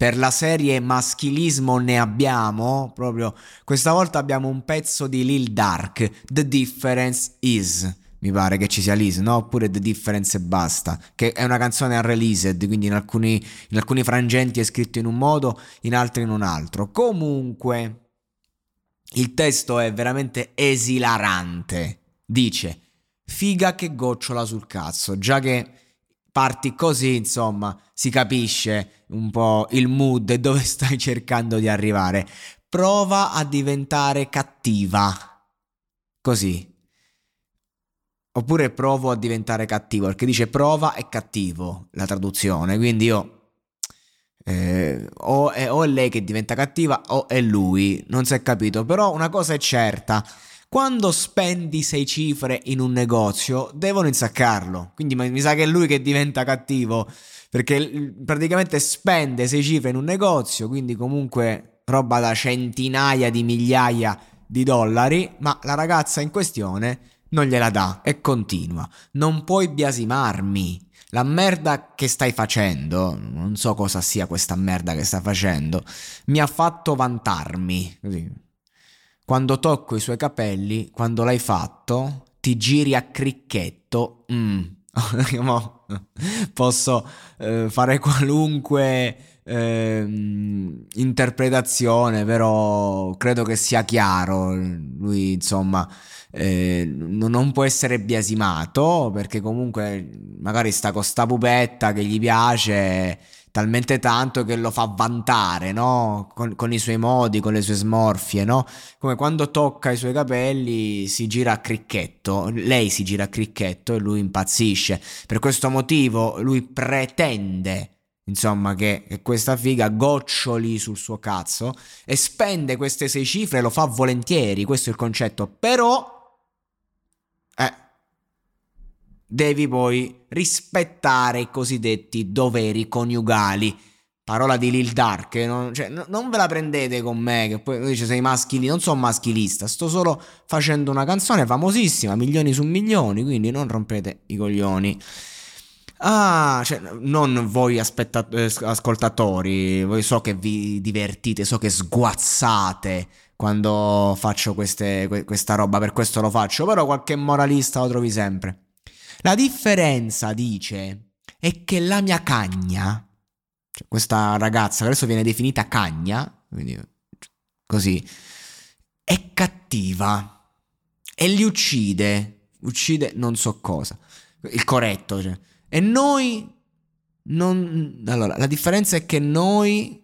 Per la serie maschilismo ne abbiamo, proprio questa volta abbiamo un pezzo di Lil Dark, The Difference Is. Mi pare che ci sia Liz, no? Oppure The Difference e basta. Che è una canzone unreleased, quindi in alcuni, in alcuni frangenti è scritto in un modo, in altri in un altro. Comunque, il testo è veramente esilarante. Dice, figa che gocciola sul cazzo, già che parti così, insomma, si capisce un po' il mood e dove stai cercando di arrivare. Prova a diventare cattiva. Così. Oppure provo a diventare cattivo, perché dice prova è cattivo la traduzione, quindi io eh, o, è, o è lei che diventa cattiva o è lui, non si è capito, però una cosa è certa, quando spendi sei cifre in un negozio, devono insaccarlo. Quindi mi sa che è lui che diventa cattivo. Perché praticamente spende sei cifre in un negozio, quindi comunque roba da centinaia di migliaia di dollari, ma la ragazza in questione non gliela dà e continua. Non puoi biasimarmi. La merda che stai facendo, non so cosa sia questa merda che stai facendo, mi ha fatto vantarmi. Così quando tocco i suoi capelli, quando l'hai fatto, ti giri a cricchetto. Mm. Posso eh, fare qualunque eh, interpretazione, però credo che sia chiaro. Lui, insomma, eh, non può essere biasimato perché comunque magari sta con sta pupetta che gli piace talmente tanto che lo fa vantare, no? Con, con, i suoi modi, con le sue smorfie, no? Come quando tocca i suoi capelli si gira a cricchetto, lei si gira a cricchetto e lui impazzisce. Per questo motivo lui pretende, insomma, che, che questa figa goccioli sul suo cazzo e spende queste sei cifre, lo fa volentieri, questo è il concetto, però... Eh, devi poi rispettare i cosiddetti doveri coniugali. Parola di Lil Dark, non, cioè, non ve la prendete con me, che poi dice sei maschili, non sono maschilista, sto solo facendo una canzone famosissima, milioni su milioni, quindi non rompete i coglioni. Ah, cioè, non voi aspetta- eh, ascoltatori, voi so che vi divertite, so che sguazzate quando faccio queste, questa roba, per questo lo faccio, però qualche moralista lo trovi sempre. La differenza, dice, è che la mia cagna, cioè questa ragazza che adesso viene definita cagna, quindi così, è cattiva e li uccide, uccide non so cosa, il corretto, cioè. E noi non... Allora, la differenza è che noi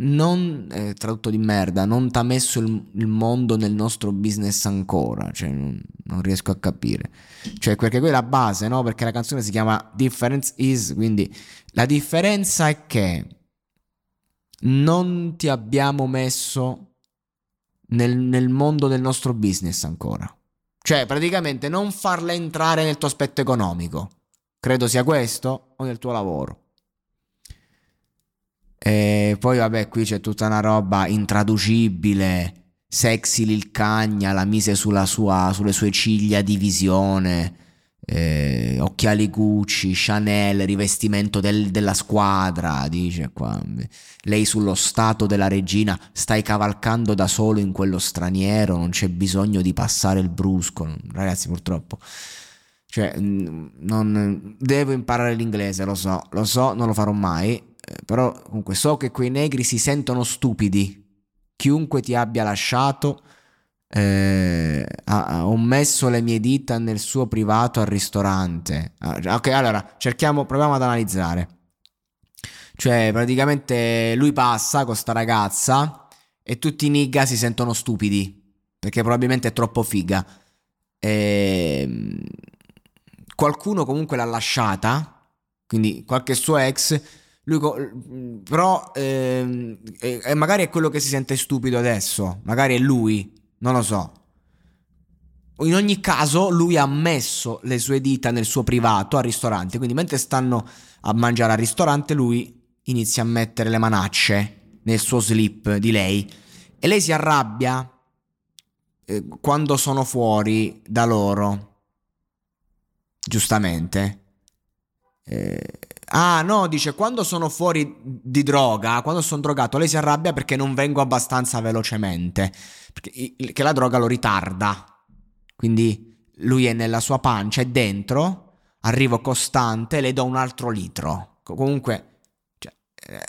non eh, tradotto di merda, non ti ha messo il, il, mondo nel nostro business ancora, cioè non, non, riesco a capire. Cioè, perché quella è la base, no? Perché la canzone si chiama Difference is, quindi la differenza è che non ti abbiamo messo nel, nel mondo del nostro business ancora. Cioè, praticamente non farla entrare nel tuo aspetto economico. Credo sia questo o nel tuo lavoro. E poi vabbè, qui c'è tutta una roba intraducibile. Sexy Lil Cagna la mise sua, sulle sue ciglia di visione. Eh, occhiali Gucci, Chanel, rivestimento del, della squadra, dice qua. Lei sullo stato della regina, stai cavalcando da solo in quello straniero, non c'è bisogno di passare il brusco. Ragazzi, purtroppo. Cioè, non, devo imparare l'inglese, lo so, lo so, non lo farò mai. Eh, però comunque so che quei negri si sentono stupidi. Chiunque ti abbia lasciato eh, ah, ho messo le mie dita nel suo privato al ristorante. Ah, ok, allora cerchiamo, proviamo ad analizzare. Cioè, praticamente lui passa con sta ragazza e tutti i nigga si sentono stupidi perché probabilmente è troppo figa. E... Ehm, qualcuno comunque l'ha lasciata, quindi qualche suo ex. Lui, però, eh, eh, magari è quello che si sente stupido adesso. Magari è lui non lo so. In ogni caso, lui ha messo le sue dita nel suo privato al ristorante. Quindi, mentre stanno a mangiare al ristorante, lui inizia a mettere le manacce nel suo slip di lei. E lei si arrabbia eh, quando sono fuori da loro. Giustamente. Eh, ah, no, dice quando sono fuori di droga, quando sono drogato, lei si arrabbia perché non vengo abbastanza velocemente che la droga lo ritarda. Quindi lui è nella sua pancia, è dentro, arrivo costante, le do un altro litro. Comunque, cioè, eh,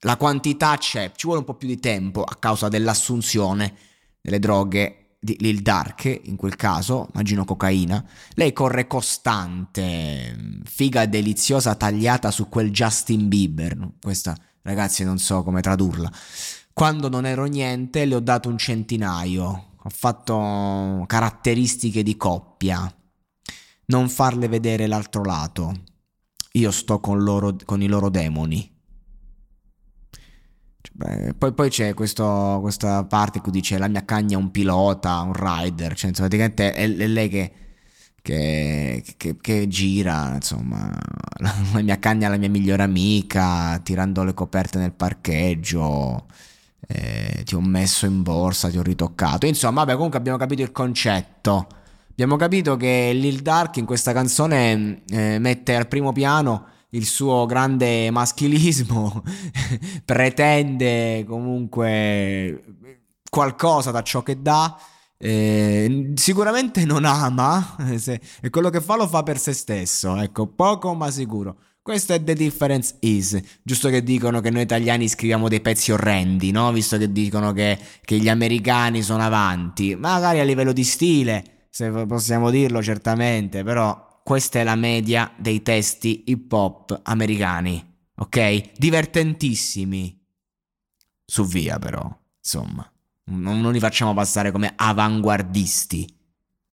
la quantità c'è, ci vuole un po' più di tempo a causa dell'assunzione delle droghe di Dark, in quel caso, immagino cocaina. Lei corre costante, figa deliziosa tagliata su quel Justin Bieber. Questa, ragazzi, non so come tradurla. Quando non ero niente le ho dato un centinaio. Ho fatto caratteristiche di coppia. Non farle vedere l'altro lato. Io sto con, loro, con i loro demoni. Poi, poi, c'è questo, questa parte in cui dice la mia cagna è un pilota, un rider, cioè insomma, praticamente è, è lei che, che, che, che, gira, insomma, la, la mia cagna è la mia migliore amica, tirando le coperte nel parcheggio, eh, ti ho messo in borsa, ti ho ritoccato. Insomma, vabbè, comunque abbiamo capito il concetto. Abbiamo capito che Lil Dark in questa canzone eh, mette al primo piano il suo grande maschilismo, pretende comunque qualcosa da ciò che dà. Eh, sicuramente non ama, se, e quello che fa lo fa per se stesso, ecco, poco ma sicuro. Questo è The Difference Is, giusto che dicono che noi italiani scriviamo dei pezzi orrendi, no? Visto che dicono che, che gli americani sono avanti, magari a livello di stile, se possiamo dirlo certamente, però questa è la media dei testi hip hop americani, ok? Divertentissimi. Su via però, insomma, non, non li facciamo passare come avanguardisti.